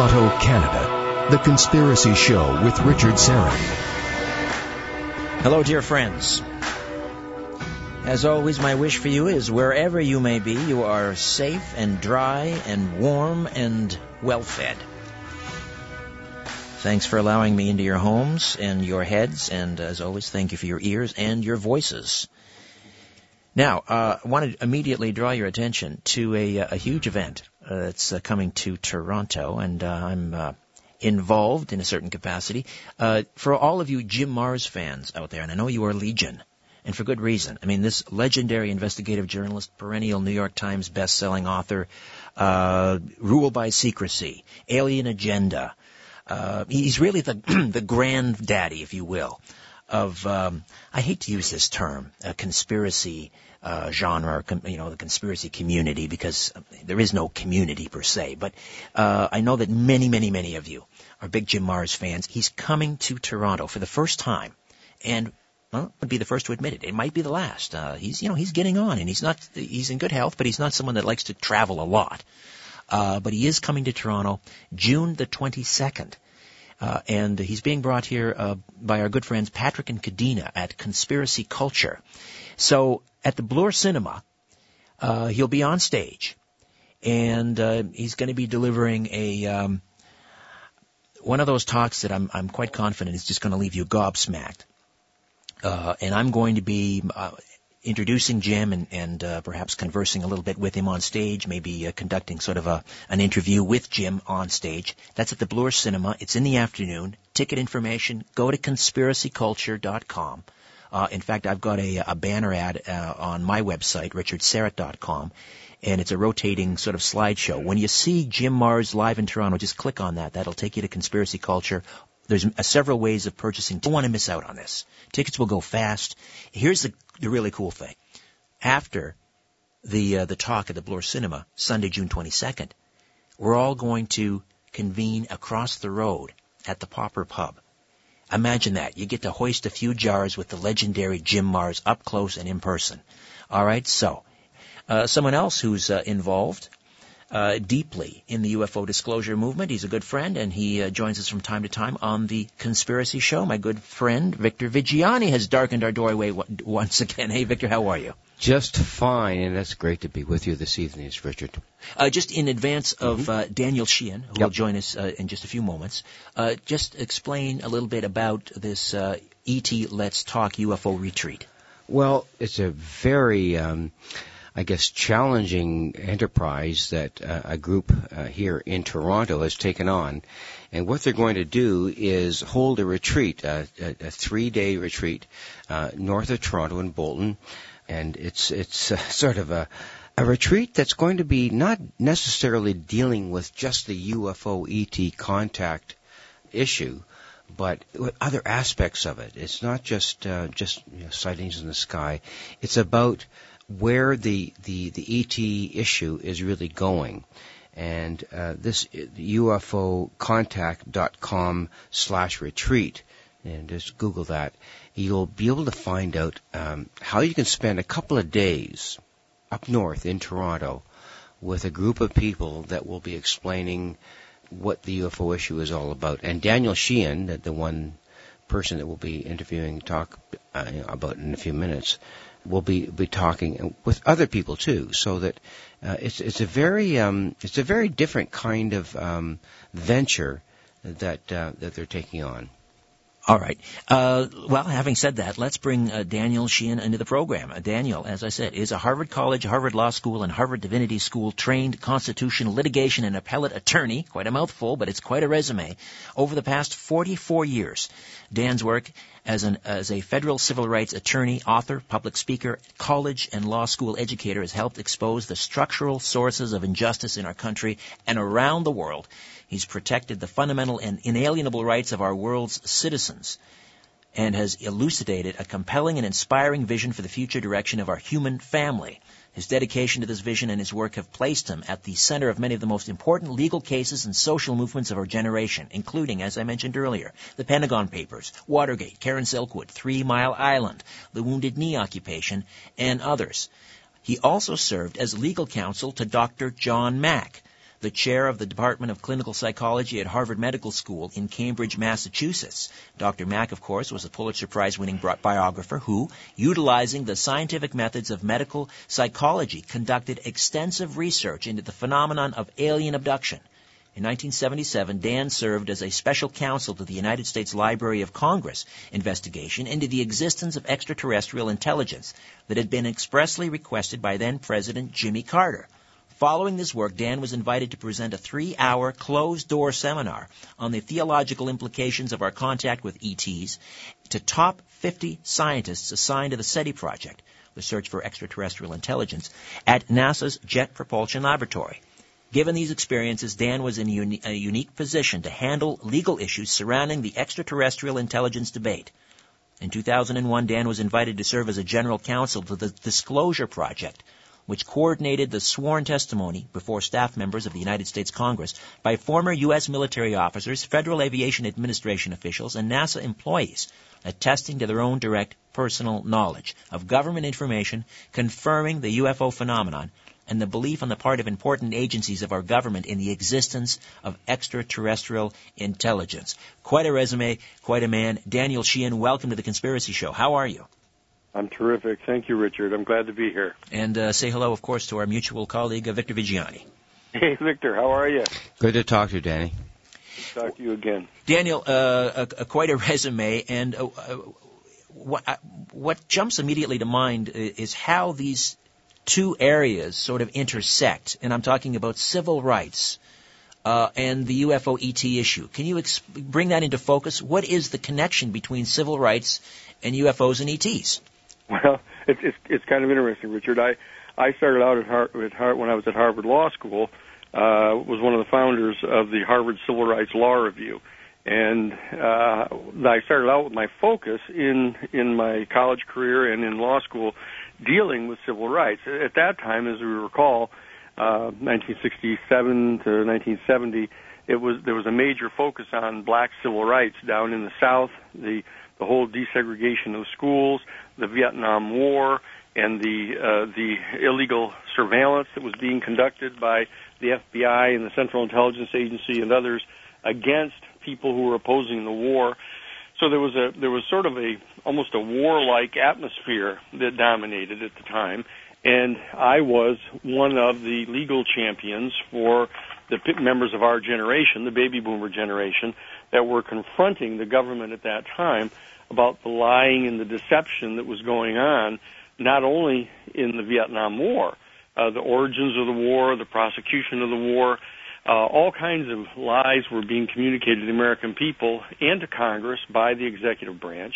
Toronto, Canada, The Conspiracy Show with Richard Syrett. Hello, dear friends. As always, my wish for you is wherever you may be, you are safe and dry and warm and well fed. Thanks for allowing me into your homes and your heads, and as always, thank you for your ears and your voices. Now, uh, I want to immediately draw your attention to a, a huge event uh, that's uh, coming to Toronto, and uh, I'm uh, involved in a certain capacity. Uh, for all of you Jim Marrs fans out there, and I know you are legion, and for good reason. I mean, this legendary investigative journalist, perennial New York Times best-selling author, Rule by Secrecy, Alien Agenda. he's really the the granddaddy, if you will, of um, I hate to use this term, a conspiracy uh, genre, you know, the conspiracy community, because there is no community per se. But uh, I know that many, many, many of you are big Jim Marrs fans. He's coming to Toronto for the first time, and well, would be the first to admit it. It might be the last. Uh, he's, you know, he's getting on, and he's not, he's in good health, but he's not someone that likes to travel a lot. Uh, but he is coming to Toronto June the 22nd. Uh, and he's being brought here uh, by our good friends Patrick and Kadena at Conspiracy Culture. So at the Bloor Cinema, uh, he'll be on stage, and uh, he's going to be delivering a um, one of those talks that I'm I'm quite confident is just going to leave you gobsmacked. Uh, and I'm going to be uh, introducing Jim and, and uh, perhaps conversing a little bit with him on stage, maybe uh, conducting sort of a an interview with Jim on stage. That's at the Bloor Cinema. It's in the afternoon. Ticket information: go to conspiracyculture.com. Uh, in fact, I've got a, a banner ad uh, on my website, richardsyrett.com, and it's a rotating sort of slideshow. When you see Jim Marrs live in Toronto, just click on that. That'll take you to Conspiracy Culture. There's uh, several ways of purchasing. Don't want to miss out on this. Tickets will go fast. Here's the, the really cool thing. After the uh, the talk at the Bloor Cinema, Sunday, June 22nd, we're all going to convene across the road at the Pauper Pub. Imagine that. You get to hoist a few jars with the legendary Jim Marrs up close and in person. All right, so uh, someone else who's uh, involved uh, deeply in the UFO disclosure movement. He's a good friend, and he uh, joins us from time to time on the Conspiracy Show. My good friend Victor Viggiani has darkened our doorway once again. Hey, Victor, how are you? Just fine, and that's great to be with you this evening, Richard. Uh, just in advance of mm-hmm. uh, Daniel Sheehan, who yep. will join us uh, in just a few moments, uh, just explain a little bit about this uh, ET Let's Talk UFO retreat. Well, it's a very, um, I guess, challenging enterprise that uh, a group here in Toronto has taken on. And what they're going to do is hold a retreat, a, a, a three-day retreat north of Toronto in Bolton and it's it's uh, sort of a a retreat that's going to be not necessarily dealing with just the UFO ET contact issue, but with other aspects of it. It's not just uh, just you know, sightings in the sky. It's about where the the the ET issue is really going. And uh, this UFOcontact.com slash retreat, and just Google that you'll be able to find out um, how you can spend a couple of days up north in Toronto with a group of people that will be explaining what the UFO issue is all about. And Daniel Sheehan, the, the one person that we'll be interviewing, talk uh, about in a few minutes, will be be talking with other people too. So that uh, it's it's a very um, it's a very different kind of um, venture that uh, that they're taking on. All right. Uh, well, having said that, let's bring uh, Daniel Sheehan into the program. Uh, Daniel, as I said, is a Harvard College, Harvard Law School, and Harvard Divinity School trained constitutional litigation and appellate attorney. Quite a mouthful, but it's quite a resume. Over the past 44 years, Dan's work as, an, as a federal civil rights attorney, author, public speaker, college and law school educator has helped expose the structural sources of injustice in our country and around the world He's protected the fundamental and inalienable rights of our world's citizens and has elucidated a compelling and inspiring vision for the future direction of our human family. His dedication to this vision and his work have placed him at the center of many of the most important legal cases and social movements of our generation, including, as I mentioned earlier, the Pentagon Papers, Watergate, Karen Silkwood, Three Mile Island, the Wounded Knee occupation, and others. He also served as legal counsel to Dr. John Mack, the chair of the Department of Clinical Psychology at Harvard Medical School in Cambridge, Massachusetts. Dr. Mack, of course, was a Pulitzer Prize winning biographer who, utilizing the scientific methods of medical psychology, conducted extensive research into the phenomenon of alien abduction. In 1977, Dan served as a special counsel to the United States Library of Congress investigation into the existence of extraterrestrial intelligence that had been expressly requested by then President Jimmy Carter. Following this work, Dan was invited to present a three-hour closed-door seminar on the theological implications of our contact with ETs to top 50 scientists assigned to the SETI project, the search for extraterrestrial intelligence, at NASA's Jet Propulsion Laboratory. Given these experiences, Dan was in a, uni- a unique position to handle legal issues surrounding the extraterrestrial intelligence debate. In 2001, Dan was invited to serve as a general counsel to the Disclosure Project, which coordinated the sworn testimony before staff members of the United States Congress by former U.S. military officers, Federal Aviation Administration officials, and NASA employees, attesting to their own direct personal knowledge of government information confirming the UFO phenomenon and the belief on the part of important agencies of our government in the existence of extraterrestrial intelligence. Quite a resume, quite a man. Daniel Sheehan, welcome to the Conspiracy Show. How are you? I'm terrific. Thank you, Richard. I'm glad to be here. And uh, say hello, of course, to our mutual colleague, uh, Victor Viggiani. Hey, Victor. How are you? Good to talk to you, Danny. Good to talk to you again. Daniel, uh, a, a, quite a resume, and uh, uh, what, uh, what jumps immediately to mind is how these two areas sort of intersect, and I'm talking about civil rights uh, and the UFO ET issue. Can you exp- bring that into focus? What is the connection between civil rights and UFOs and ETs? Well, it's it's, it's kind of interesting, Richard. I I started out at Harvard, at when I was at Harvard Law School. Uh, was one of the founders of the Harvard Civil Rights Law Review, and uh, I started out with my focus in in my college career and in law school dealing with civil rights. At that time, as we recall, uh, 1967 to 1970, it was there was a major focus on black civil rights down in the South. The the whole desegregation of schools, the Vietnam War, and the uh, the illegal surveillance that was being conducted by the FBI and the Central Intelligence Agency and others against people who were opposing the war. So there was a there was sort of a almost a warlike atmosphere that dominated at the time, and I was one of the legal champions for the members of our generation, the baby boomer generation, that were confronting the government at that time about the lying and the deception that was going on, not only in the Vietnam War, uh, the origins of the war, the prosecution of the war, uh, all kinds of lies were being communicated to the American people and to Congress by the executive branch,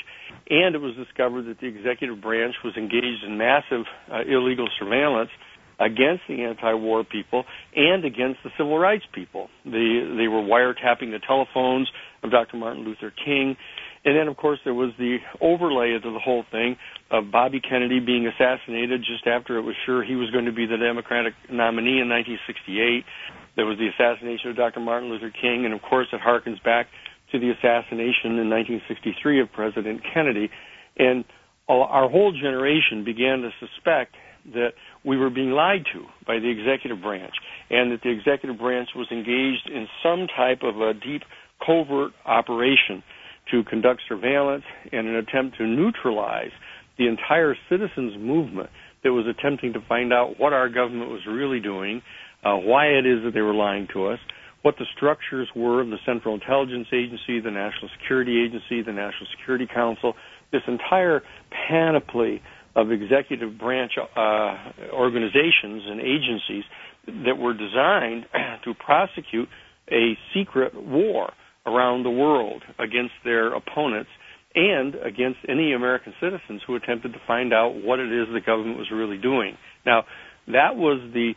and it was discovered that the executive branch was engaged in massive uh, illegal surveillance against the anti-war people and against the civil rights people. They they were wiretapping the telephones of Dr. Martin Luther King. And then, of course, there was the overlay of the whole thing of Bobby Kennedy being assassinated just after it was sure he was going to be the Democratic nominee in 1968. There was the assassination of Dr. Martin Luther King, and of course, it harkens back to the assassination in 1963 of President Kennedy. And our whole generation began to suspect that we were being lied to by the executive branch, and that the executive branch was engaged in some type of a deep covert operation to conduct surveillance and an attempt to neutralize the entire citizens movement that was attempting to find out what our government was really doing, uh, why it is that they were lying to us, what the structures were of the Central Intelligence Agency, the National Security Agency, the National Security Council, this entire panoply of executive branch uh, organizations and agencies that were designed to prosecute a secret war around the world against their opponents and against any American citizens who attempted to find out what it is the government was really doing. Now, that was the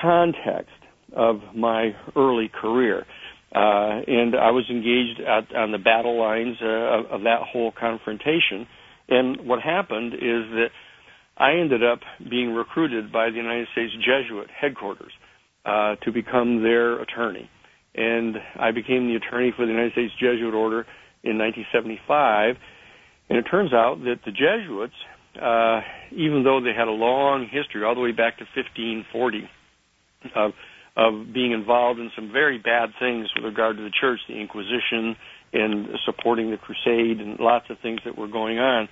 context of my early career. Uh, and I was engaged at, on the battle lines uh, of, of that whole confrontation. And what happened is that I ended up being recruited by the United States Jesuit headquarters uh, to become their attorney and I became the attorney for the United States Jesuit Order in 1975. And it turns out that the Jesuits, uh, even though they had a long history, all the way back to 1540, of of being involved in some very bad things with regard to the church, the Inquisition, and supporting the crusade, and lots of things that were going on.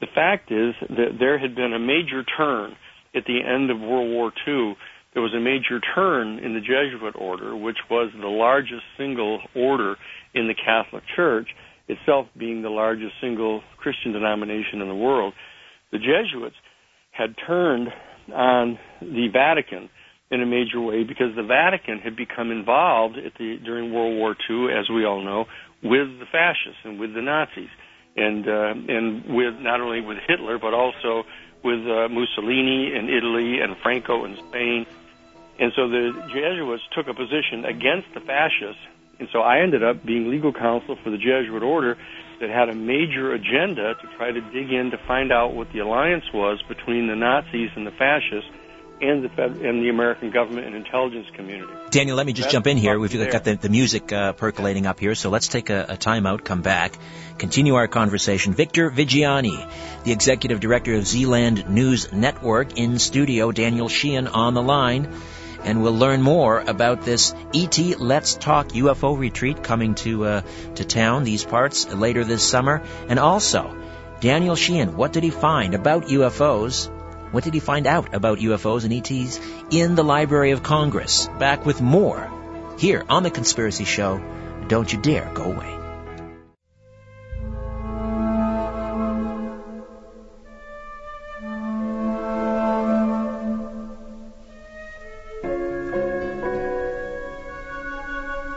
The fact is that there had been a major turn at the end of World War II. There was a major turn in the Jesuit order, which was the largest single order in the Catholic Church, itself being the largest single Christian denomination in the world. The Jesuits had turned on the Vatican in a major way because the Vatican had become involved the during World War II, as we all know, with the fascists and with the Nazis, and uh, and with not only with Hitler but also with uh, Mussolini in Italy and Franco in Spain, and so the Jesuits took a position against the fascists, and so I ended up being legal counsel for the Jesuit order that had a major agenda to try to dig in to find out what the alliance was between the Nazis and the fascists and the Fed, and the American government and intelligence community. Daniel, let me just That's jump in here. We've there. got the, the music uh, percolating up here, so let's take a, a time out, come back, continue our conversation. Victor Viggiani, the executive director of Zealand News Network, in studio. Daniel Sheehan on the line. And we'll learn more about this ET Let's Talk UFO retreat coming to uh, to town, these parts, later this summer. And also, Daniel Sheehan, what did he find about UFOs? What did he find out about UFOs and ETs in the Library of Congress? Back with more here on The Conspiracy Show. Don't you dare go away.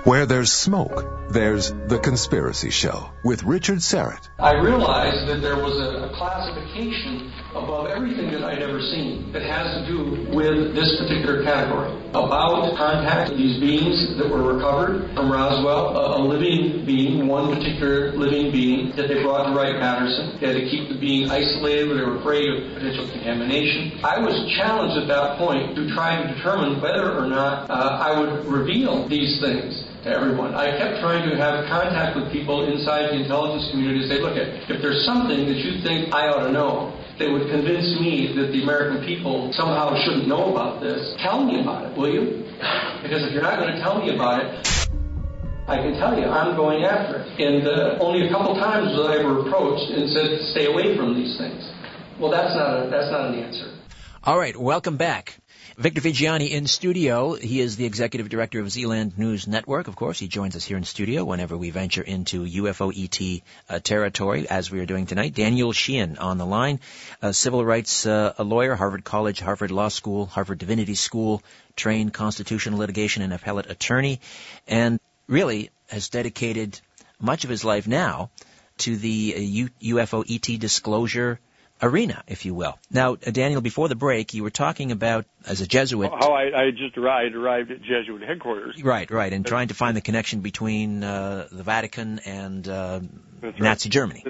Where there's smoke, there's The Conspiracy Show with Richard Syrett. I realized that there was a, a classification above everything that I'd ever seen that has to do with this particular category. About contact with these beings that were recovered from Roswell, a, a living being, one particular living being that they brought to Wright-Patterson. They had to keep the being isolated, they were afraid of potential contamination. I was challenged at that point to try and determine whether or not uh, I would reveal these things to everyone. I kept trying to have contact with people inside the intelligence community to say, look, if there's something that you think I ought to know, that would convince me that the American people somehow shouldn't know about this, tell me about it, will you? Because if you're not going to tell me about it, I can tell you, I'm going after it. And uh, only a couple times was I ever approached and said, stay away from these things. Well, that's not a, that's not an answer. All right, welcome back. Victor Viggiani in studio. He is the executive director of Zealand News Network. Of course, he joins us here in studio whenever we venture into UFO ET uh, territory, as we are doing tonight. Daniel Sheehan on the line, a civil rights uh, a lawyer, Harvard College, Harvard Law School, Harvard Divinity School, trained constitutional litigation and appellate attorney, and really has dedicated much of his life now to the uh, U- UFO ET disclosure arena, if you will. Now, uh, Daniel, before the break, you were talking about as a Jesuit. How I, I just arrived, arrived at Jesuit headquarters. Right, right, and trying to find the connection between uh, the Vatican and uh, That's Nazi right. Germany.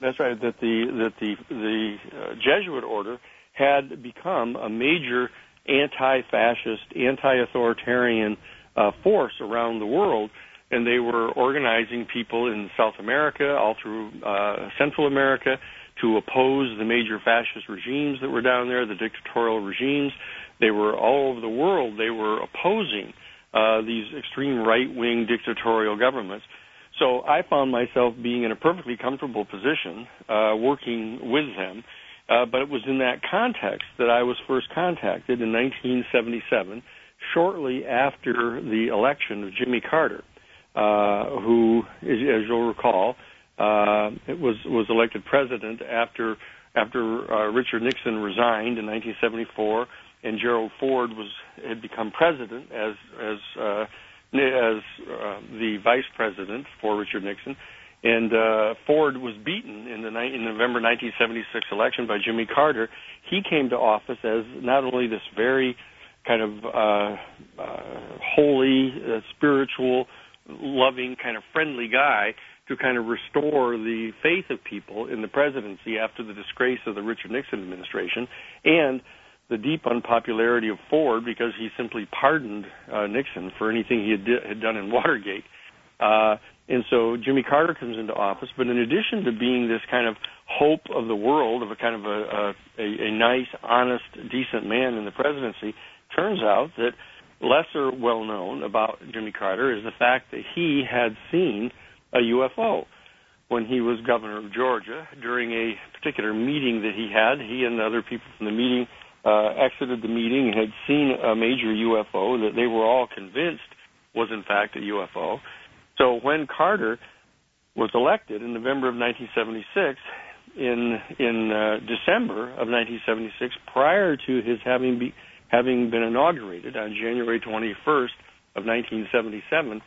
That's right. That the that the the uh, Jesuit order had become a major anti-fascist, anti-authoritarian uh, force around the world, and they were organizing people in South America, all through uh, Central America, to oppose the major fascist regimes that were down there, the dictatorial regimes. They were all over the world. They were opposing uh, these extreme right-wing dictatorial governments. So I found myself being in a perfectly comfortable position, uh, working with them. Uh, but it was in that context that I was first contacted in 1977, shortly after the election of Jimmy Carter, uh, who, as, as you'll recall, uh, was was elected president after after uh, Richard Nixon resigned in 1974, and Gerald Ford was had become president as as uh, as uh, the vice president for Richard Nixon, and uh, Ford was beaten in the ni- in November 1976 election by Jimmy Carter. He came to office as not only this very kind of uh, uh, holy, uh, spiritual, loving, kind of friendly guy to kind of restore the faith of people in the presidency after the disgrace of the Richard Nixon administration and the deep unpopularity of Ford because he simply pardoned uh, Nixon for anything he had, di- had done in Watergate. Uh, and so Jimmy Carter comes into office, but in addition to being this kind of hope of the world, of a kind of a, a, a nice, honest, decent man in the presidency, turns out that lesser well known about Jimmy Carter is the fact that he had seen a UFO when he was governor of Georgia during a particular meeting that he had. He and other people from the meeting uh, exited the meeting and had seen a major UFO that they were all convinced was in fact a UFO. So when Carter was elected in November of 1976, in in uh, December of 1976, prior to his having be, having been inaugurated on January 21st of 1977,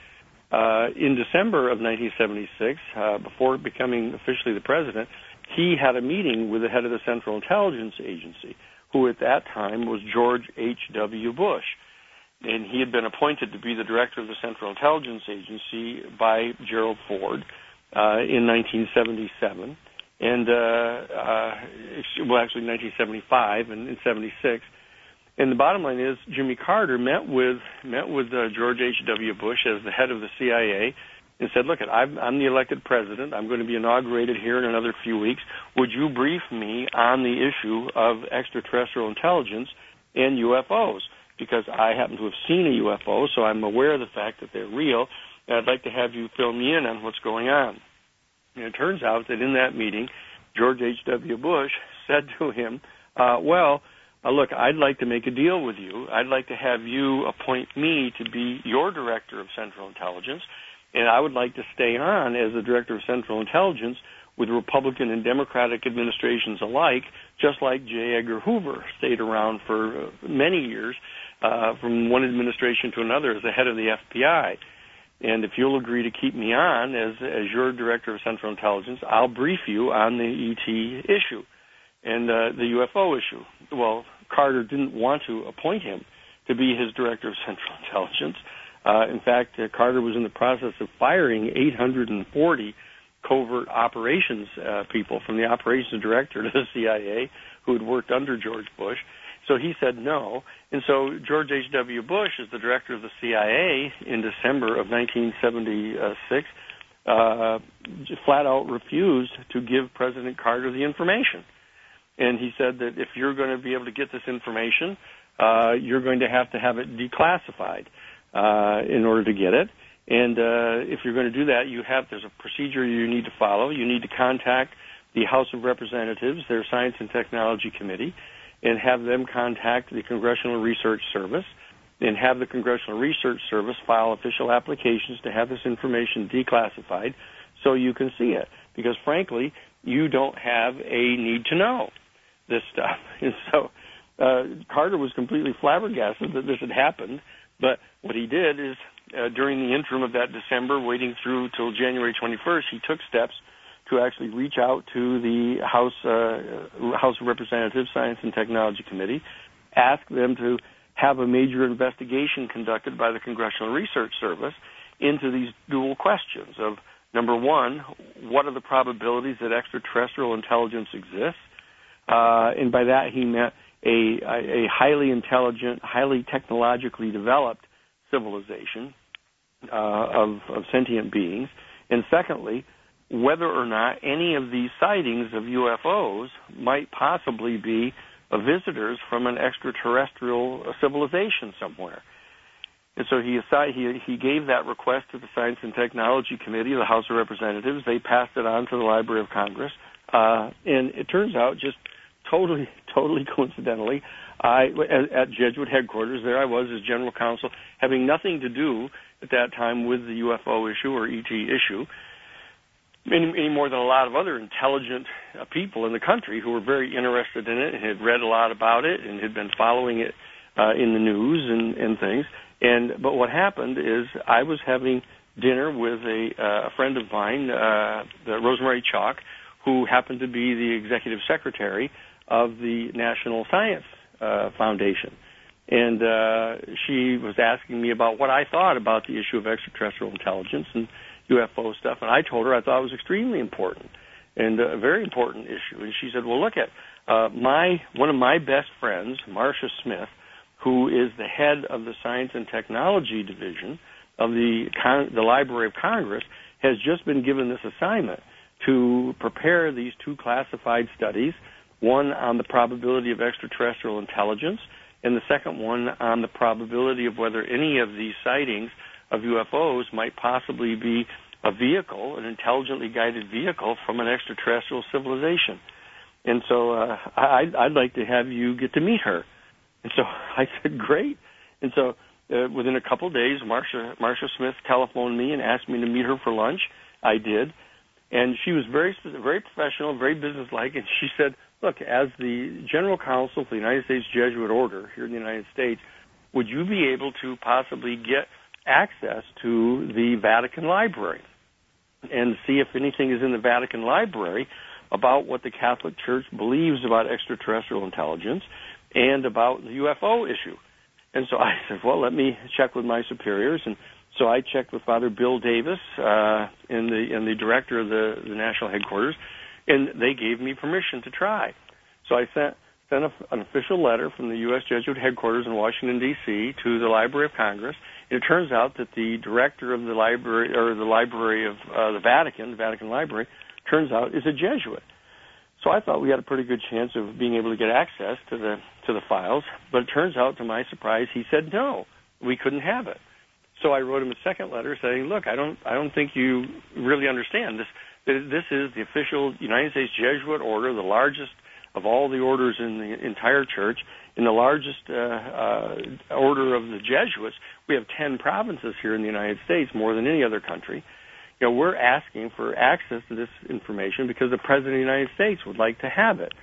uh, in December of 1976, uh, before becoming officially the president, he had a meeting with the head of the Central Intelligence Agency, who at that time was George H.W. Bush. And he had been appointed to be the director of the Central Intelligence Agency by Gerald Ford uh, in 1977. And, uh, uh, well, actually 1975 and in 76 and the bottom line is, Jimmy Carter met with met with uh, George H. W. Bush as the head of the CIA, and said, "Look, I'm, I'm the elected president. I'm going to be inaugurated here in another few weeks. Would you brief me on the issue of extraterrestrial intelligence and UFOs? Because I happen to have seen a UFO, so I'm aware of the fact that they're real, and I'd like to have you fill me in on what's going on." And it turns out that in that meeting, George H. W. Bush said to him, uh, "Well." Uh, look, I'd like to make a deal with you. I'd like to have you appoint me to be your director of Central Intelligence, and I would like to stay on as the director of Central Intelligence with Republican and Democratic administrations alike, just like J. Edgar Hoover stayed around for uh, many years, uh, from one administration to another as the head of the FBI. And if you'll agree to keep me on as as your director of Central Intelligence, I'll brief you on the ET issue and uh, the UFO issue. Well, Carter didn't want to appoint him to be his director of Central Intelligence. Uh, in fact, uh, Carter was in the process of firing 840 covert operations uh, people from the operations director to the CIA who had worked under George Bush. So he said no. And so George H.W. Bush, as the director of the CIA in December of 1976, uh, flat out refused to give President Carter the information and he said that if you're going to be able to get this information, uh, you're going to have to have it declassified uh, in order to get it. And uh, if you're going to do that, you have there's a procedure you need to follow. You need to contact the House of Representatives, their Science and Technology Committee, and have them contact the Congressional Research Service, and have the Congressional Research Service file official applications to have this information declassified so you can see it. Because frankly, you don't have a need to know this stuff. And so uh, Carter was completely flabbergasted that this had happened. But what he did is, uh, during the interim of that December, waiting through till January 21st, he took steps to actually reach out to the House uh, House of Representatives Science and Technology Committee, ask them to have a major investigation conducted by the Congressional Research Service into these dual questions of number one, what are the probabilities that extraterrestrial intelligence exists? Uh, and by that he meant a, a highly intelligent, highly technologically developed civilization uh, of, of sentient beings. And secondly, whether or not any of these sightings of UFOs might possibly be visitors from an extraterrestrial civilization somewhere. And so he, he he gave that request to the Science and Technology Committee of the House of Representatives. They passed it on to the Library of Congress, uh, and it turns out just totally, totally coincidentally, I at, at Jesuit headquarters there I was as general counsel, having nothing to do at that time with the UFO issue or ET issue, any, any more than a lot of other intelligent uh, people in the country who were very interested in it and had read a lot about it and had been following it uh, in the news and, and things. And but what happened is I was having dinner with a, uh, a friend of mine, uh, the Rosemary Chalk, who happened to be the executive secretary of the National Science uh, Foundation. And uh, she was asking me about what I thought about the issue of extraterrestrial intelligence and UFO stuff. And I told her I thought it was extremely important and a very important issue. And she said, "Well, look at uh, my one of my best friends, Marcia Smith, who is the head of the Science and Technology Division of the Con- the Library of Congress, has just been given this assignment to prepare these two classified studies one on the probability of extraterrestrial intelligence and the second one on the probability of whether any of these sightings of UFOs might possibly be a vehicle, an intelligently guided vehicle from an extraterrestrial civilization. And so uh, I'd, I'd like to have you get to meet her. And so I said, great. And so uh, within a couple of days, Marcia, Marcia Smith telephoned me and asked me to meet her for lunch. I did. And she was very, very professional, very businesslike, and she said, look, as the General Counsel for the United States Jesuit Order here in the United States, would you be able to possibly get access to the Vatican Library and see if anything is in the Vatican Library about what the Catholic Church believes about extraterrestrial intelligence and about the UFO issue. And so I said, well, let me check with my superiors. And so I checked with Father Bill Davis, uh, in the in the director of the, the national headquarters, and they gave me permission to try. So I sent sent a, an official letter from the U.S. Jesuit headquarters in Washington D.C. to the Library of Congress. And it turns out that the director of the library or the Library of uh, the Vatican, the Vatican Library, turns out is a Jesuit. So I thought we had a pretty good chance of being able to get access to the to the files, but it turns out to my surprise he said no, we couldn't have it. So I wrote him a second letter saying, "Look, I don't I don't think you really understand this. This is the official United States Jesuit order, the largest of all the orders in the entire church, in the largest uh, uh, order of the Jesuits. We have 10 provinces here in the United States, more than any other country you know, we're asking for access to this information because the President of the United States would like to have it.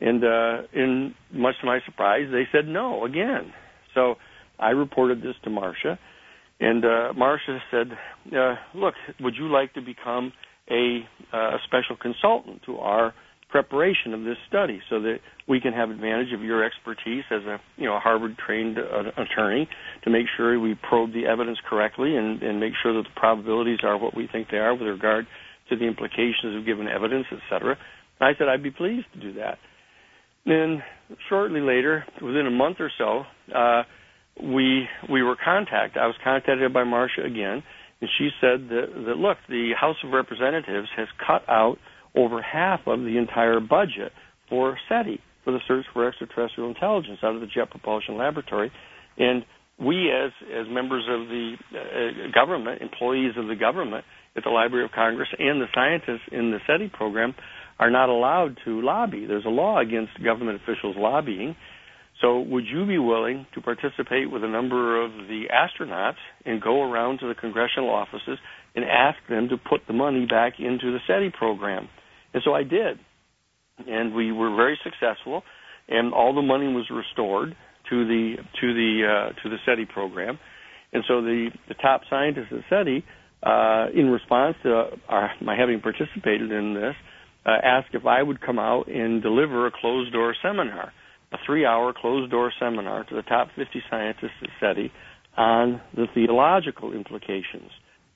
And uh, in much to my surprise, they said no again. So I reported this to Marcia, and uh, Marcia said, uh, "Look, would you like to become a, uh, a special consultant to our preparation of this study so that we can have advantage of your expertise as a you know Harvard trained uh, attorney to make sure we probe the evidence correctly and, and make sure that the probabilities are what we think they are with regard to the implications of given evidence, etc. And I said I'd be pleased to do that. Then shortly later, within a month or so, uh, we we were contacted. I was contacted by Marcia again, and she said that, that look, the House of Representatives has cut out over half of the entire budget for SETI, for the search for extraterrestrial intelligence out of the Jet Propulsion Laboratory. And we, as, as members of the uh, government, employees of the government at the Library of Congress, and the scientists in the SETI program, are not allowed to lobby. There's a law against government officials lobbying. So, would you be willing to participate with a number of the astronauts and go around to the congressional offices and ask them to put the money back into the SETI program? And so I did. And we were very successful and all the money was restored to the to the uh, to the SETI program. And so the the top scientists at SETI uh, in response to our, my having participated in this, uh, asked if I would come out and deliver a closed door seminar, a three hour closed door seminar to the top 50 scientists at SETI on the theological implications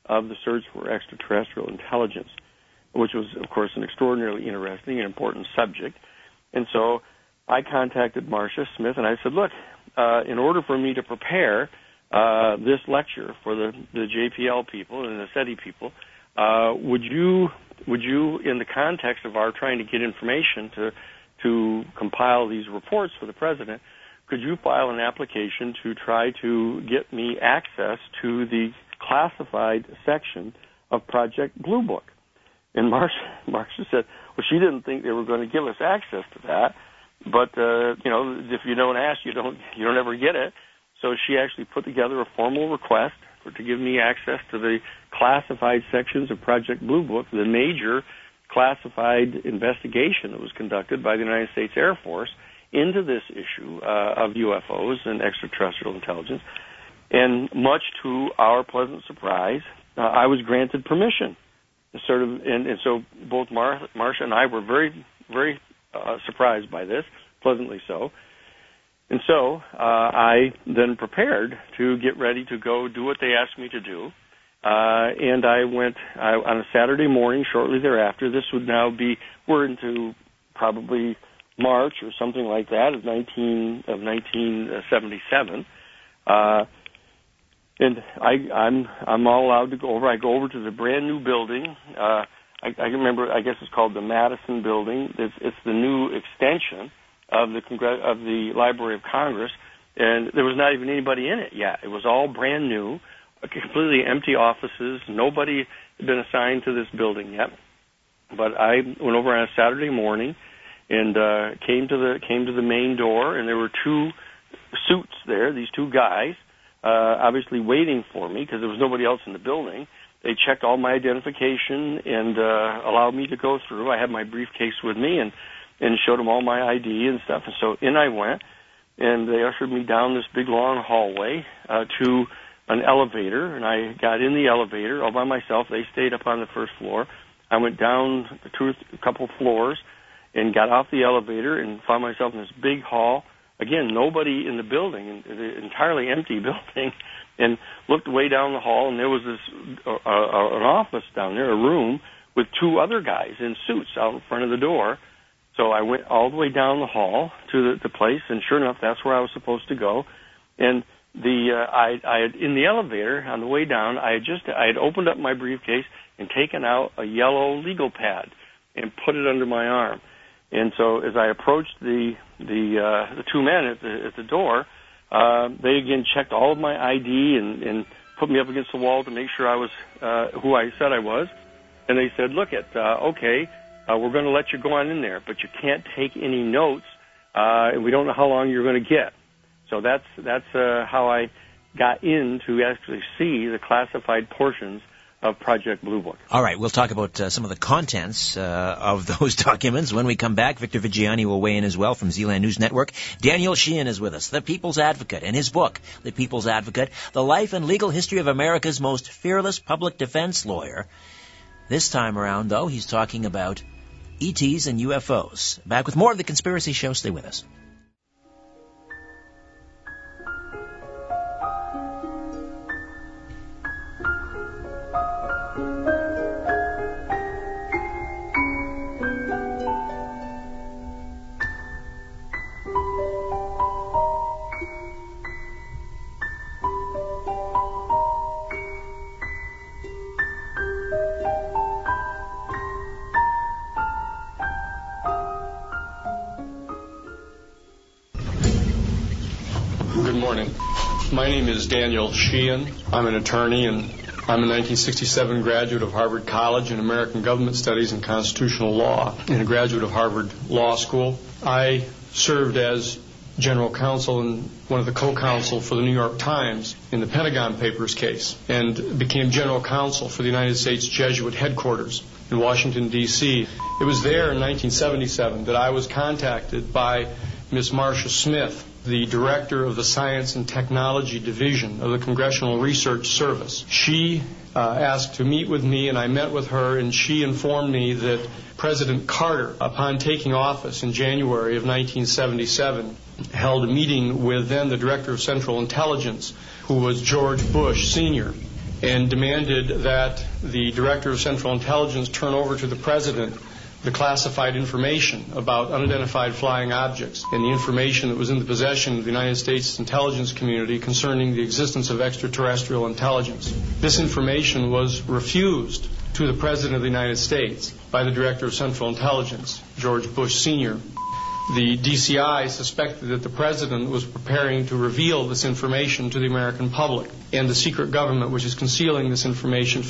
of the search for extraterrestrial intelligence which was, of course, an extraordinarily interesting and important subject. And so I contacted Marcia Smith and I said, look, uh, in order for me to prepare uh, this lecture for the, the JPL people and the SETI people, uh, would you would you, in the context of our trying to get information to to compile these reports for the president, could you file an application to try to get me access to the classified section of Project Blue Book? And Marcia, Marcia said, well, she didn't think they were going to give us access to that. But, uh, you know, if you don't ask, you don't, you don't ever get it. So she actually put together a formal request for, to give me access to the classified sections of Project Blue Book, the major classified investigation that was conducted by the United States Air Force into this issue uh, of UFOs and extraterrestrial intelligence. And much to our pleasant surprise, uh, I was granted permission sort of, and, and so both Mar- Marcia and I were very, very uh, surprised by this, pleasantly so. And so uh, I then prepared to get ready to go do what they asked me to do. Uh, and I went I, on a Saturday morning shortly thereafter. This would now be we're into probably March or something like that of 19 of 1977. Uh, and I, I'm I'm all allowed to go over. I go over to the brand new building. Uh, I, I remember. I guess it's called the Madison Building. It's, it's the new extension of the Congre- of the Library of Congress. and there was not even anybody in it yet. It was all brand new, completely empty offices. Nobody had been assigned to this building yet. But I went over on a Saturday morning and uh, came to the came to the main door, and there were two suits there. These two guys, uh, obviously waiting for me because there was nobody else in the building. They checked all my identification and uh, allowed me to go through. I had my briefcase with me and and showed them all my ID and stuff. And so in I went, and they ushered me down this big long hallway uh, to an elevator, and I got in the elevator all by myself. They stayed up on the first floor. I went down two, a couple floors, and got off the elevator and found myself in this big hall. Again, nobody in the building, an entirely empty building, and looked way down the hall, and there was this uh, uh, an office down there, a room with two other guys in suits out in front of the door. So I went all the way down the hall to the, the place, and sure enough, that's where I was supposed to go. And the uh, I, I had, in the elevator on the way down, I had just I had opened up my briefcase and taken out a yellow legal pad and put it under my arm. And so as I approached the the uh, the two men at the at the door, uh, they again checked all of my ID and, and put me up against the wall to make sure I was uh, who I said I was. And they said, "Look, at uh, okay, uh, we're going to let you go on in there, but you can't take any notes, uh, and we don't know how long you're going to get." So that's that's uh, how I got in to actually see the classified portions of Project Blue Book. All right, we'll talk about uh, some of the contents uh, of those documents when we come back. Victor Viggiani will weigh in as well from Zealand News Network. Daniel Sheehan is with us, the People's Advocate, and his book, The People's Advocate, The Life and Legal History of America's Most Fearless Public Defense Lawyer. This time around, though, he's talking about ETs and UFOs. Back with more of The Conspiracy Show. Stay with us. Daniel Sheehan. I'm an attorney and I'm a 1967 graduate of Harvard College in American Government Studies and Constitutional Law and a graduate of Harvard Law School. I served as general counsel and one of the co-counsel for the New York Times in the Pentagon Papers case and became general counsel for the United States Jesuit headquarters in Washington, D.C. It was there in 1977 that I was contacted by Miss Marcia Smith, the director of the Science and Technology Division of the Congressional Research Service. She uh, asked to meet with me, and I met with her, and she informed me that President Carter, upon taking office in January of 1977, held a meeting with then the Director of Central Intelligence, who was George Bush Sr., and demanded that the Director of Central Intelligence turn over to the President the classified information about unidentified flying objects and the information that was in the possession of the United States intelligence community concerning the existence of extraterrestrial intelligence. This information was refused to the President of the United States by the Director of Central Intelligence, George Bush Sr. The DCI suspected that the President was preparing to reveal this information to the American public and the secret government which is concealing this information.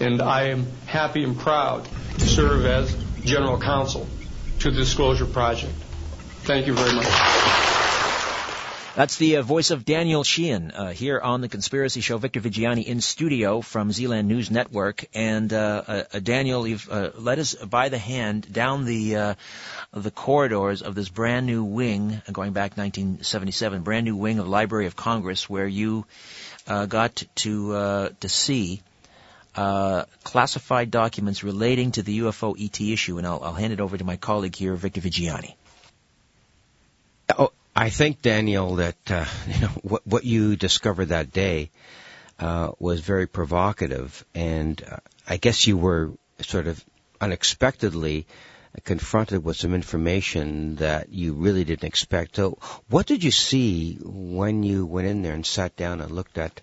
And I am happy and proud to serve as general counsel to the Disclosure Project. Thank you very much. That's the uh, voice of Daniel Sheehan uh, here on the Conspiracy Show. Victor Viggiani in studio from Zealand News Network. And uh, uh, uh Daniel, you've uh, led us by the hand down the the corridors of this brand new wing, going back 1977, brand new wing of Library of Congress, where you got to to see uh, classified documents relating to the UFO ET issue, and I'll, I'll hand it over to my colleague here, Victor Viggiani. Oh, I think Daniel that uh, you know what, what you discovered that day uh, was very provocative, and uh, I guess you were sort of unexpectedly confronted with some information that you really didn't expect. So, what did you see when you went in there and sat down and looked at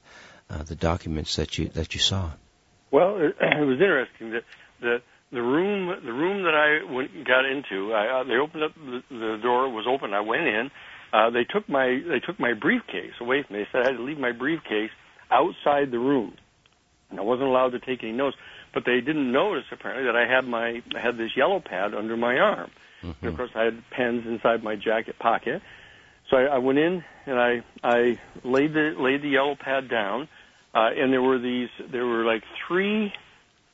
uh, the documents that you that you saw? Well, it, it was interesting that the the room the room that I went, got into. I, uh, they opened up the, the door was open. I went in. Uh, uh, they took my they took my briefcase away from me. They said I had to leave my briefcase outside the room. And I wasn't allowed to take any notes, but they didn't notice apparently that I had my I had this yellow pad under my arm. Mm-hmm. And of course, I had pens inside my jacket pocket. So I, I went in and I I laid the laid the yellow pad down, uh, and there were these there were like three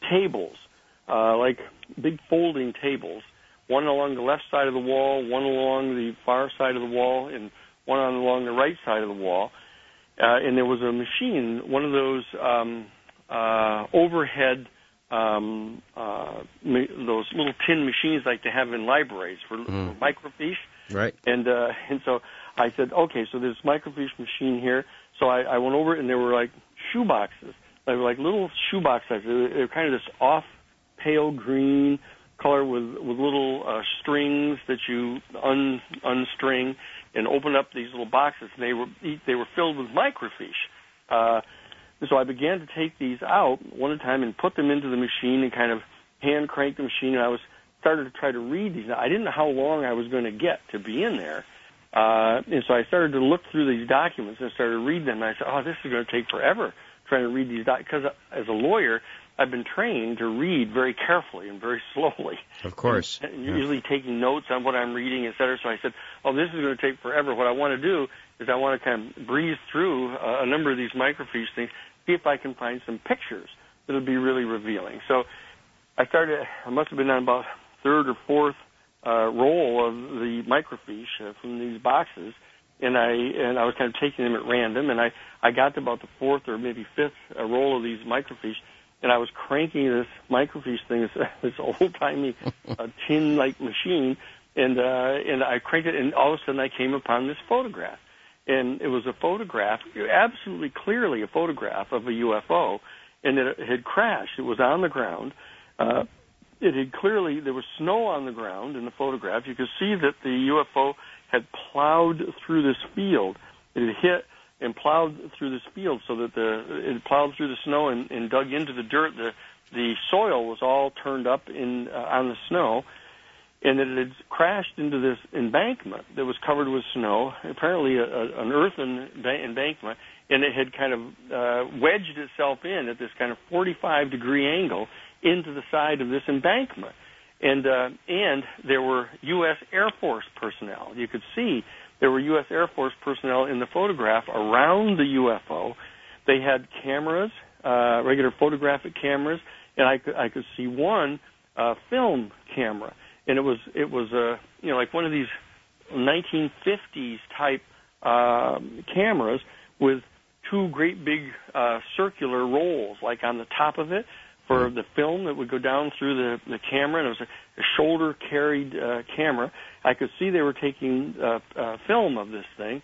tables, uh, like big folding tables, one along the left side of the wall, one along the far side of the wall, and one on along the right side of the wall. Uh, and there was a machine, one of those um, uh, overhead um, uh, those little tin machines like they have in libraries for, mm. for microfiche. Right. And uh, and so I said, okay, so there's microfiche machine here. So I, I went over and there were like shoe boxes. They were like little shoe boxes. They were, they were kind of this off pale green color with with little uh, strings that you un unstring and open up these little boxes. And they were they were filled with microfiche. Uh, and so I began to take these out one at a time and put them into the machine and kind of hand crank the machine. And I was started to try to read these. Now, I didn't know how long I was going to get to be in there. Uh, and so I started to look through these documents and started to read them. And I said, oh, this is going to take forever trying to read these documents. Because as a lawyer, I've been trained to read very carefully and very slowly. Of course. And, and yeah. usually taking notes on what I'm reading, et cetera. So I said, oh, this is going to take forever. What I want to do is I want to kind of breeze through a, a number of these microfiche things, see if I can find some pictures that'll be really revealing. So I started, I must have been on about third or fourth uh, roll of the microfiche uh, from these boxes, and I and I was kind of taking them at random, and I I got to about the fourth or maybe fifth uh, roll of these microfiche, and I was cranking this microfiche thing, this, this old timey uh, tin like machine, and uh, and I cranked it, and all of a sudden I came upon this photograph, and it was a photograph, absolutely clearly a photograph of a UFO, and it had crashed. It was on the ground. Uh, it had clearly there was snow on the ground in the photograph. You could see that the UFO had plowed through this field. It had hit and plowed through this field so that the it plowed through the snow and, and dug into the dirt. The the soil was all turned up in uh, on the snow, and that it had crashed into this embankment that was covered with snow, apparently a, a, an earthen embankment, and it had kind of uh, wedged itself in at this kind of 45 degree angle into the side of this embankment. And uh, and there were U.S. Air Force personnel. You could see there were U.S. Air Force personnel in the photograph around the UFO. They had cameras, uh, regular photographic cameras, and I could I could see one uh, film camera, and it was it was a uh, you know like one of these 1950s type uh, cameras with two great big uh, circular rolls like on the top of it for the film that would go down through the, the camera, and it was a, a shoulder carried uh, camera. I could see they were taking uh, uh, film of this thing.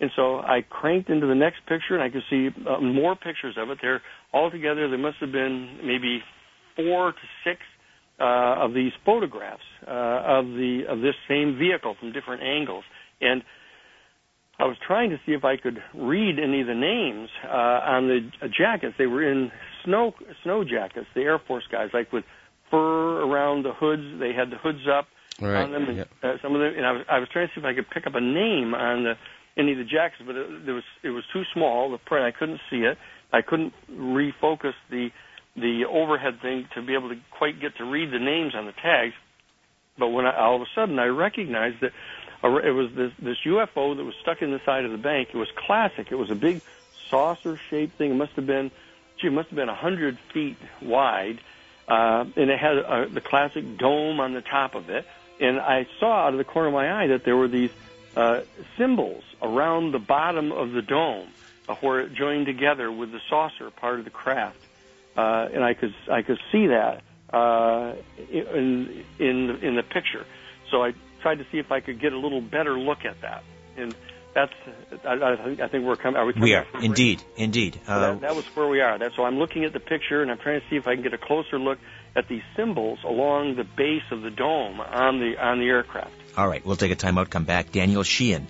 And so I cranked into the next picture, and I could see uh, more pictures of it. There, altogether, there must have been maybe four to six uh, of these photographs uh, of the of this same vehicle from different angles. And I was trying to see if I could read any of the names uh, on the jackets. They were in snow snow jackets, the Air Force guys, like with fur around the hoods. They had the hoods up right. on them, and yep. uh, some of them. And I was I was trying to see if I could pick up a name on the any of the jackets, but it, it was it was too small. The print I couldn't see it. I couldn't refocus the the overhead thing to be able to quite get to read the names on the tags. But when I, all of a sudden I recognized that it was this, this UFO that was stuck in the side of the bank. It was classic. It was a big saucer-shaped thing. It must have been it must have been a hundred feet wide, uh, and it had uh, the classic dome on the top of it. And I saw out of the corner of my eye that there were these uh, symbols around the bottom of the dome, uh, where it joined together with the saucer part of the craft. Uh, and I could I could see that uh, in in in the picture. So I tried to see if I could get a little better look at that. And that's I, I, think I think we're coming. Are we, we are indeed, indeed. Uh, that, that, was where we are. That's so I'm looking at the picture and I'm trying to see if I can get a closer look at these symbols along the base of the dome on the on the aircraft. All right, we'll take a time out. Come back. Daniel Sheehan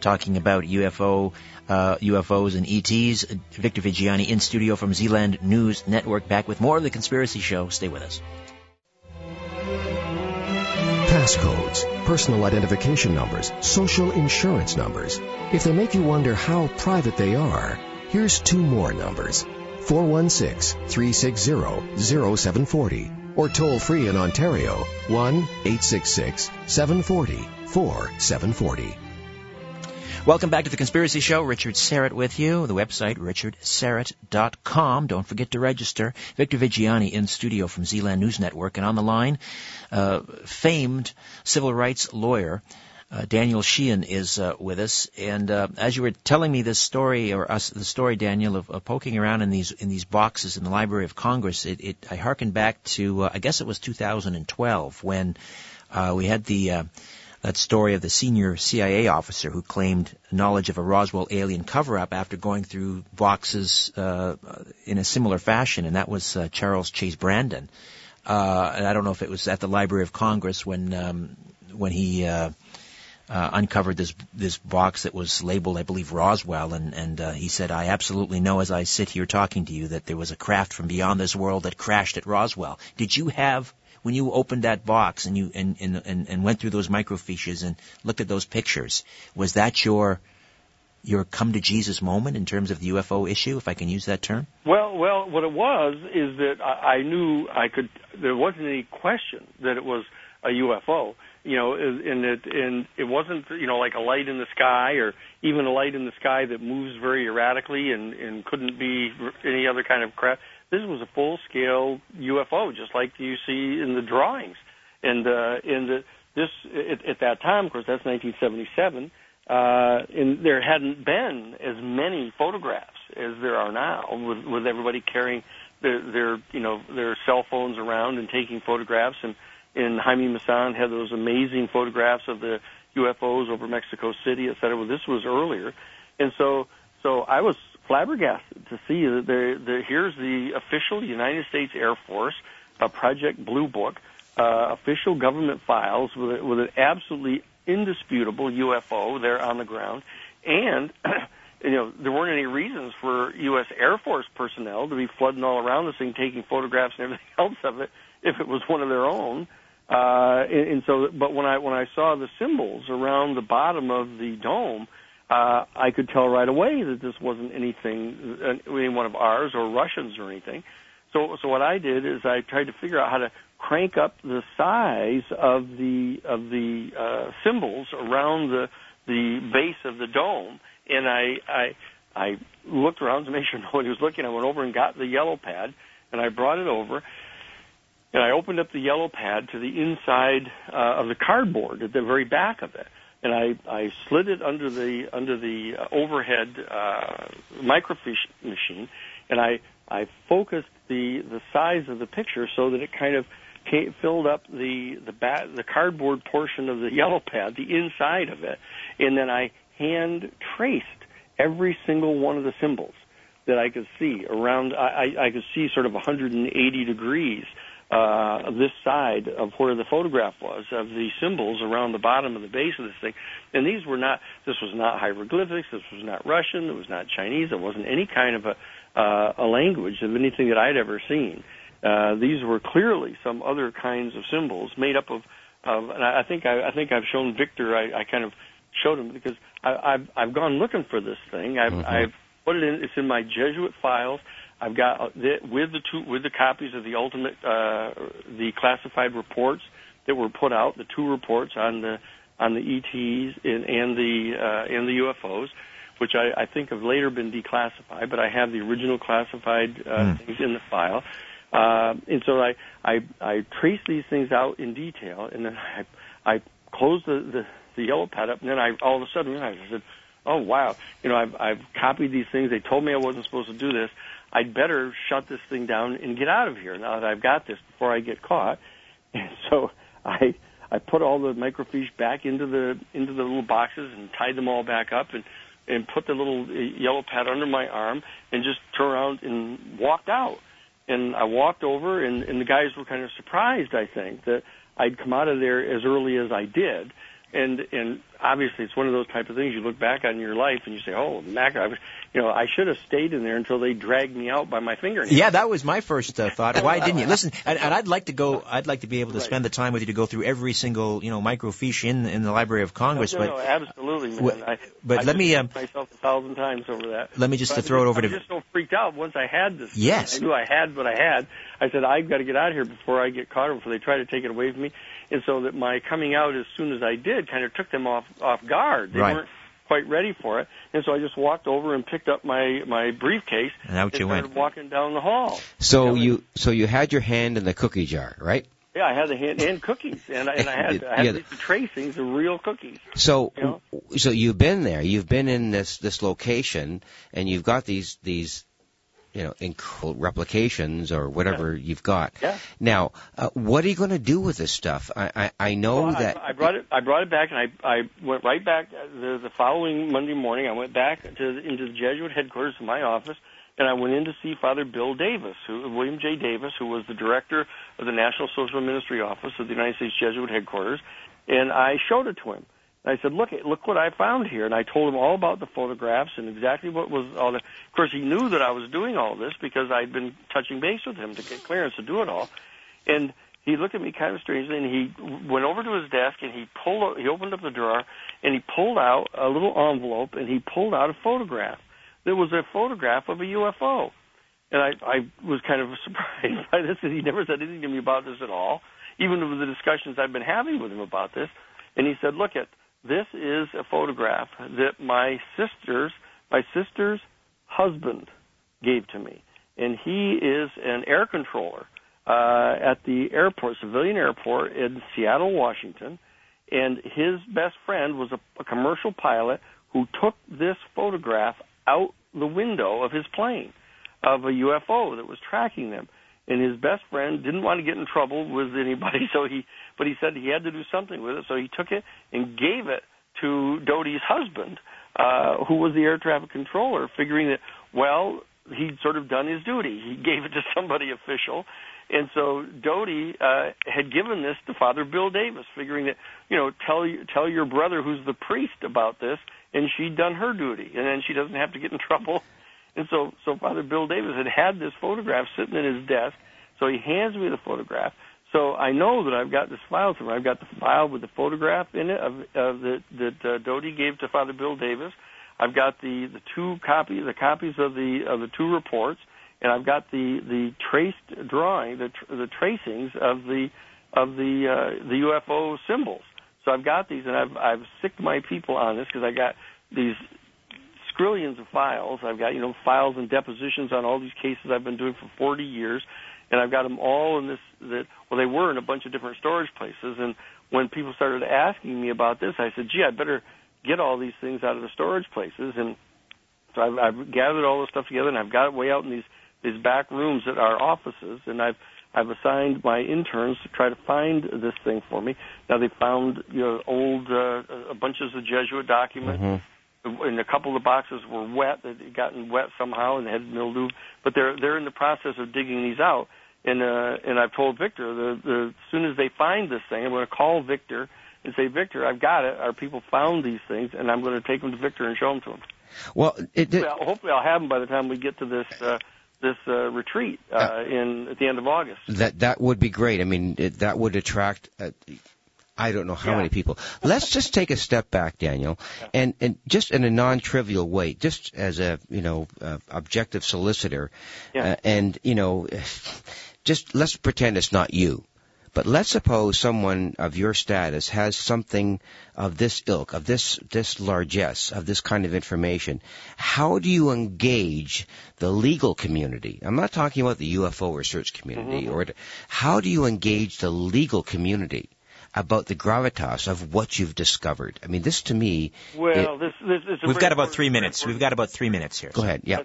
talking about UFO. Uh, UFOs and ETs. Victor Viggiani in studio from Zealand News Network. Back with more of the Conspiracy Show. Stay with us passcodes, personal identification numbers, social insurance numbers. If they make you wonder how private they are, here's two more numbers. 416-360-0740 or toll free in Ontario 1-866-740-4740. Welcome back to the Conspiracy Show. Richard Syrett with you. The website, richardsyrett.com. Don't forget to register. Victor Viggiani in studio from Zealand News Network. And on the line, uh, famed civil rights lawyer, uh, Daniel Sheehan is uh, with us, and uh, as you were telling me this story, or us, the story, Daniel, of, of, poking around in these in these boxes in the Library of Congress, it, it I harkened back to uh, I guess it was 2012 when uh, we had the uh, that story of the senior CIA officer who claimed knowledge of a Roswell alien cover-up after going through boxes in a similar fashion, and that was Charles Chase Brandon. and I don't know if it was at the Library of Congress when um, when he uh, uncovered this this box that was labeled, I believe, Roswell, and and uh, he said, "I absolutely know, as I sit here talking to you, that there was a craft from beyond this world that crashed at Roswell." Did you have when you opened that box and you and and and, and went through those microfiches and looked at those pictures? Was that your your come to Jesus moment in terms of the UFO issue, if I can use that term? Well, well, what it was is that I, I knew I could. There wasn't any question that it was a UFO you know, and it and it wasn't you know like a light in the sky or even a light in the sky that moves very erratically and and couldn't be any other kind of craft. This was a full scale UFO, just like you see in the drawings, and uh, and the, this at, at that time, of course, that's 1977. Uh, and there hadn't been as many photographs as there are now, with, with everybody carrying their, their, you know, their cell phones around and taking photographs and in Jaime Maussan had those amazing photographs of the UFOs over Mexico City, et cetera. Well, this was earlier, and so so I was flabbergasted to see that there, there here's the official United States Air Force uh, Project Blue Book, uh, official government files with, with an absolutely indisputable UFO there on the ground, and you know there weren't any reasons for U.S. Air Force personnel to be flooding all around this thing, taking photographs and everything else of it if it was one of their own. Uh, and, and so, but when I when I saw the symbols around the bottom of the dome, uh, I could tell right away that this wasn't anything, uh, any one of ours or Russians or anything. So, so what I did is I tried to figure out how to crank up the size of the of the uh, symbols around the the base of the dome, and I I I looked around to make sure nobody was looking. I went over and got the yellow pad, and I brought it over, and I opened up the yellow pad to the inside uh, of the cardboard at the very back of it, and I, I slid it under the under the uh, overhead uh, microfiche machine, and I I focused the the size of the picture so that it kind of came, filled up the the bat, the cardboard portion of the yellow pad, the inside of it, and then I hand traced every single one of the symbols that I could see around. I, I could see sort of 180 degrees uh, this side of where the photograph was of the symbols around the bottom of the base of this thing. And these were not, this was not hieroglyphics, this was not Russian, it was not Chinese, it wasn't any kind of a, uh, a language of anything that I'd ever seen. Uh, these were clearly some other kinds of symbols made up of, of and I think I, I think I've shown Victor. I, I kind of showed him because I, I've I've gone looking for this thing. I've mm-hmm. I've put it in. It's in my Jesuit files. I've got uh, with the two with the copies of the ultimate uh, the classified reports that were put out, the two reports on the on the ETs and, and the uh, and the UFOs, which I, I think have later been declassified, but I have the original classified uh, mm. things in the file. Uh, and so I, I I trace these things out in detail, and then I I close the, the the yellow pad up, and then I all of a sudden realized I said, "Oh wow, you know I've I've copied these things. They told me I wasn't supposed to do this. I'd better shut this thing down and get out of here now that I've got this before I get caught. And so I I put all the microfiche back into the into the little boxes and tied them all back up and and put the little uh, yellow pad under my arm and just turned around and walked out. And I walked over and, and the guys were kind of surprised, I think, that I'd come out of there as early as I did. and and obviously it's one of those type of things you look back on your life and you say, oh, Mac, I was, you know, I should have stayed in there until they dragged me out by my fingernails. Yeah, that was my first uh, thought. Why didn't you listen? And, and I'd like to go. I'd like to be able to Right. spend the time with you to go through every single, you know, microfiche in in the Library of Congress. no, but no, absolutely, man. I, but I let me, um, myself a thousand times over that. let me just But to throw it I over was to. just so freaked out once I had this. thing. Yes. I knew I had what I had. I said I've got to get out of here before I get caught, or before they try to take it away from me. And so that my coming out as soon as I did kind of took them off off guard. They Right. weren't quite ready for it, and so I just walked over and picked up my my briefcase And out you started went. walking down the hall. So Yeah. you so you had your hand in the cookie jar, right? Yeah, I had the hand and cookies, and I, and I had I had Yeah. these tracings of real cookies. So You know? so you've been there. You've been in this this location, and you've got these these you know inc- replications or whatever you've got. Yeah. Now, uh, what are you going to do with this stuff? I I, I know Well, that I, brought it. I brought it back, and I I went right back uh, the, the following Monday morning. I went back to into the Jesuit headquarters of my office, and I went in to see Father Bill Davis, who William J. Davis, who was the director of the National Social Ministry Office of the United States Jesuit headquarters, and I showed it to him. I said, "Look, look what I found here," and I told him all about the photographs and exactly what was all. The, of course, he knew that I was doing all this because I'd been touching base with him to get clearance to do it all, and he looked at me kind of strangely, and he went over to his desk and he pulled, he opened up the drawer, and he pulled out a little envelope, and he pulled out a photograph. There was a photograph of a UFO, and I, I was kind of surprised by this. And he never said anything to me about this at all, even with the discussions I've been having with him about this. And he said, "Look at this is a photograph that my sister's my sister's husband gave to me, and he is an air controller uh, at the airport, civilian airport in Seattle, Washington, and his best friend was a, a commercial pilot who took this photograph out the window of his plane of a UFO that was tracking them. And his best friend didn't want to get in trouble with anybody, so he but he said he had to do something with it, so he took it and gave it to Doty's husband, uh, who was the air traffic controller, figuring that well he'd sort of done his duty. He gave it to somebody official, and so Doty uh, had given this to Father Bill Davis, figuring that you know tell tell your brother who's the priest about this, and she'd done her duty, and then she doesn't have to get in trouble. And so so Father Bill Davis had had this photograph sitting in his desk, so he hands me the photograph. So I know that I've got this file somewhere. I've got the file with the photograph in it of, of that that uh, Doty gave to Father Bill Davis. I've got the the two copies the copies of the of the two reports, and I've got the the traced drawing the tr- the tracings of the of the uh, the UFO symbols. So I've got these, and I've I've sicked my people on this because I got these skrillions of files. I've got you know files and depositions on all these cases I've been doing for 40 years, and I've got them all in this. That well, they were in a bunch of different storage places. And when people started asking me about this, I said, "Gee, I better get all these things out of the storage places." And so I've, I've gathered all this stuff together, and I've got it way out in these these back rooms at our offices, and I've I've assigned my interns to try to find this thing for me. Now they found you know old uh, a bunches of Jesuit documents and a couple of the boxes were wet. They'd gotten wet somehow and had mildew. But they're they're in the process of digging these out. And uh, and I've told Victor the, the as soon as they find this thing, I'm going to call Victor and say, Victor, I've got it. Our people found these things, and I'm going to take them to Victor and show them to him. well, it, it, Well, hopefully, I'll have them by the time we get to this uh, this uh, retreat uh, in at the end of August. that that would be great. I mean, it, that would attract. Uh, I don't know how Yeah. many people. Let's just take a step back, Daniel, and and just in a non-trivial way, just as a you know uh, objective solicitor, Yeah. uh, and you know, just let's pretend it's not you. But let's suppose someone of your status has something of this ilk, of this this largesse, of this kind of information. How do you engage the legal community? I'm not talking about the UFO research community, or how do you engage the legal community about the gravitas of what you've discovered? I mean, this to me. Well, this this is. We've got about three minutes. We've got about three minutes here. Go ahead. Yeah. Uh,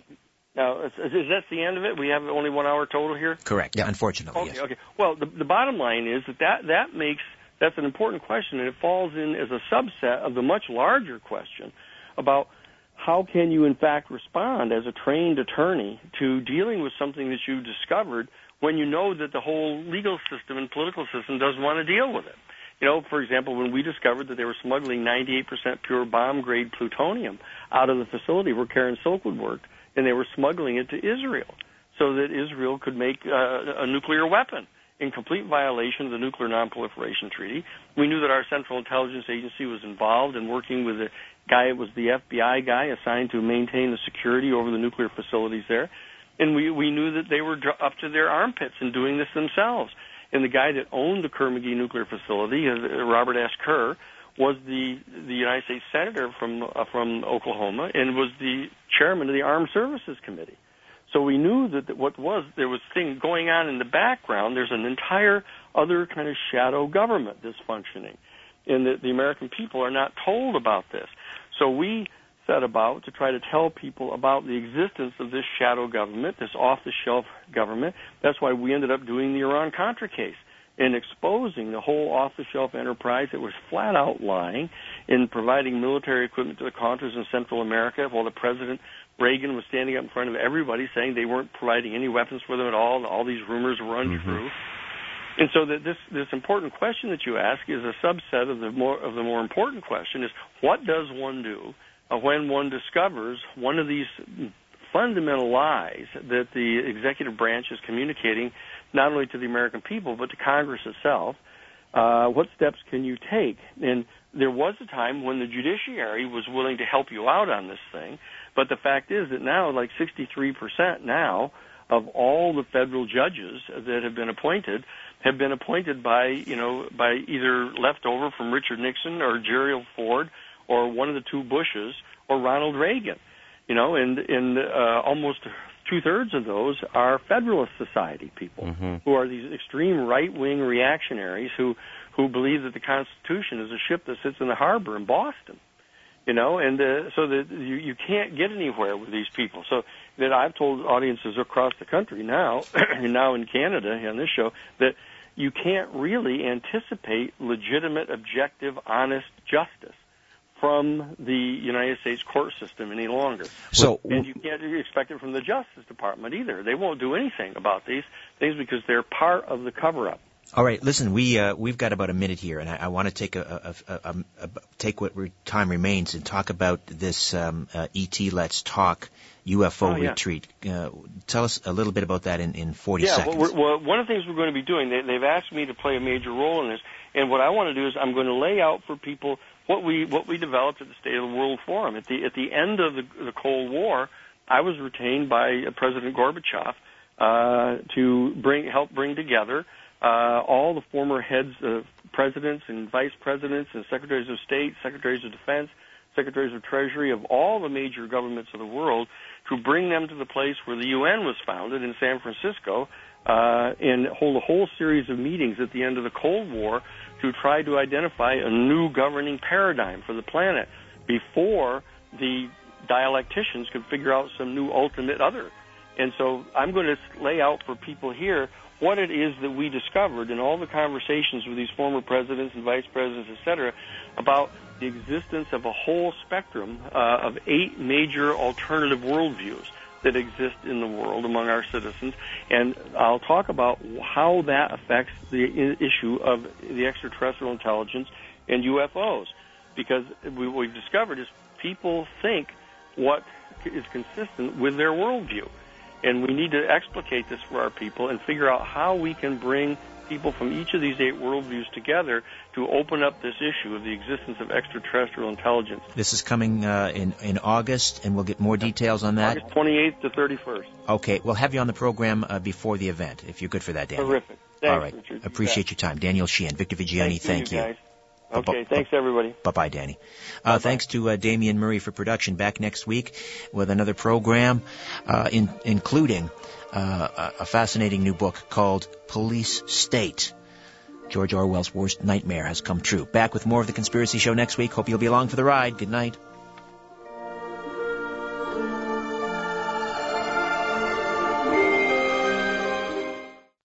now, is, is that the end of it? We have only one hour total here. Correct. Yeah. Unfortunately, Okay, yes. okay. Well, the, the bottom line is that, that that makes that's an important question, and it falls in as a subset of the much larger question about how can you, in fact, respond as a trained attorney to dealing with something that you discovered when you know that the whole legal system and political system doesn't want to deal with it. You know, for example, when we discovered that they were smuggling 98% pure bomb grade plutonium out of the facility where Karen Silkwood worked, and they were smuggling it to Israel so that Israel could make uh, a nuclear weapon in complete violation of the Nuclear Nonproliferation Treaty. We knew that our Central Intelligence Agency was involved in working with a guy, it was the FBI guy assigned to maintain the security over the nuclear facilities there. And we, we knew that they were up to their armpits in doing this themselves. And the guy that owned the Kerr-McGee nuclear facility, uh, Robert S. Kerr, was the the United States senator from uh, from Oklahoma and was the chairman of the Armed Services Committee. So we knew that what was there was thing going on in the background. There's an entire other kind of shadow government that's functioning, and that the American people are not told about this. So we set about to try to tell people about the existence of this shadow government, this off-the-shelf government. That's why we ended up doing the Iran-Contra case and exposing the whole off-the-shelf enterprise that was flat out lying in providing military equipment to the Contras in Central America while the president Reagan was standing up in front of everybody saying they weren't providing any weapons for them at all, and all these rumors were untrue. Mm-hmm. And so that this this important question that you ask is a subset of the more of the more important question is what does one do when one discovers one of these fundamental lies that the executive branch is communicating not only to the American people but to Congress itself. Uh, what steps can you take? And there was a time when the judiciary was willing to help you out on this thing, but the fact is that now, like 63% now of all the federal judges that have been appointed have been appointed by, you know, by either leftover from Richard Nixon or Gerald Ford or one of the two Bushes or Ronald Reagan. You know, and and uh, almost two thirds of those are Federalist Society people mm-hmm. who are these extreme right wing reactionaries who who believe that the Constitution is a ship that sits in the harbor in Boston you know, and uh, so that you, you can't get anywhere with these people. So that I've told audiences across the country now, and now in Canada on this show, that you can't really anticipate legitimate, objective, honest justice from the United States court system any longer. So, and you can't expect it from the Justice Department either. They won't do anything about these things because they're part of the cover-up. All right, listen, we uh, we've got about a minute here, and I, I want to take a, a, a, a, take what re- time remains and talk about this um, uh, ET Let's Talk UFO oh, yeah. retreat. Uh, tell us a little bit about that in, in 40 yeah, seconds. Well, well, one of the things we're going to be doing, they, they've asked me to play a major role in this, and what I want to do is I'm going to lay out for people what we what we developed at the State of the World Forum at the at the end of the, the Cold War. I was retained by President Gorbachev uh, to bring help bring together uh, all the former heads of presidents and vice presidents and secretaries of state, secretaries of defense, secretaries of treasury of all the major governments of the world to bring them to the place where the UN was founded in San Francisco uh, and hold a whole series of meetings at the end of the Cold War to try to identify a new governing paradigm for the planet before the dialecticians could figure out some new ultimate other. And so I'm going to lay out for people here what it is that we discovered in all the conversations with these former presidents and vice presidents, et cetera, about the existence of a whole spectrum uh, of eight major alternative worldviews that exist in the world among our citizens. And I'll talk about how that affects the issue of the extraterrestrial intelligence and UFOs. Because what we've discovered is people think what is consistent with their worldview. And we need to explicate this for our people and figure out how we can bring people from each of these eight worldviews together to open up this issue of the existence of extraterrestrial intelligence. This is coming uh, in in August, and we'll get more details on that. August 28th to 31st. Okay, we'll have you on the program uh, before the event if you're good for that, Daniel. Terrific. Thanks, All right. Richard. Appreciate your time, Daniel Sheehan, Victor Viggiani. Thank, thank you. Guys. Okay, thanks everybody. Bye bye, Danny. Uh, thanks to uh, Damian Murray for production. Back next week with another program, uh, in, including uh, a fascinating new book called Police State. George Orwell's worst nightmare has come true. Back with more of The Conspiracy Show next week. Hope you'll be along for the ride. Good night.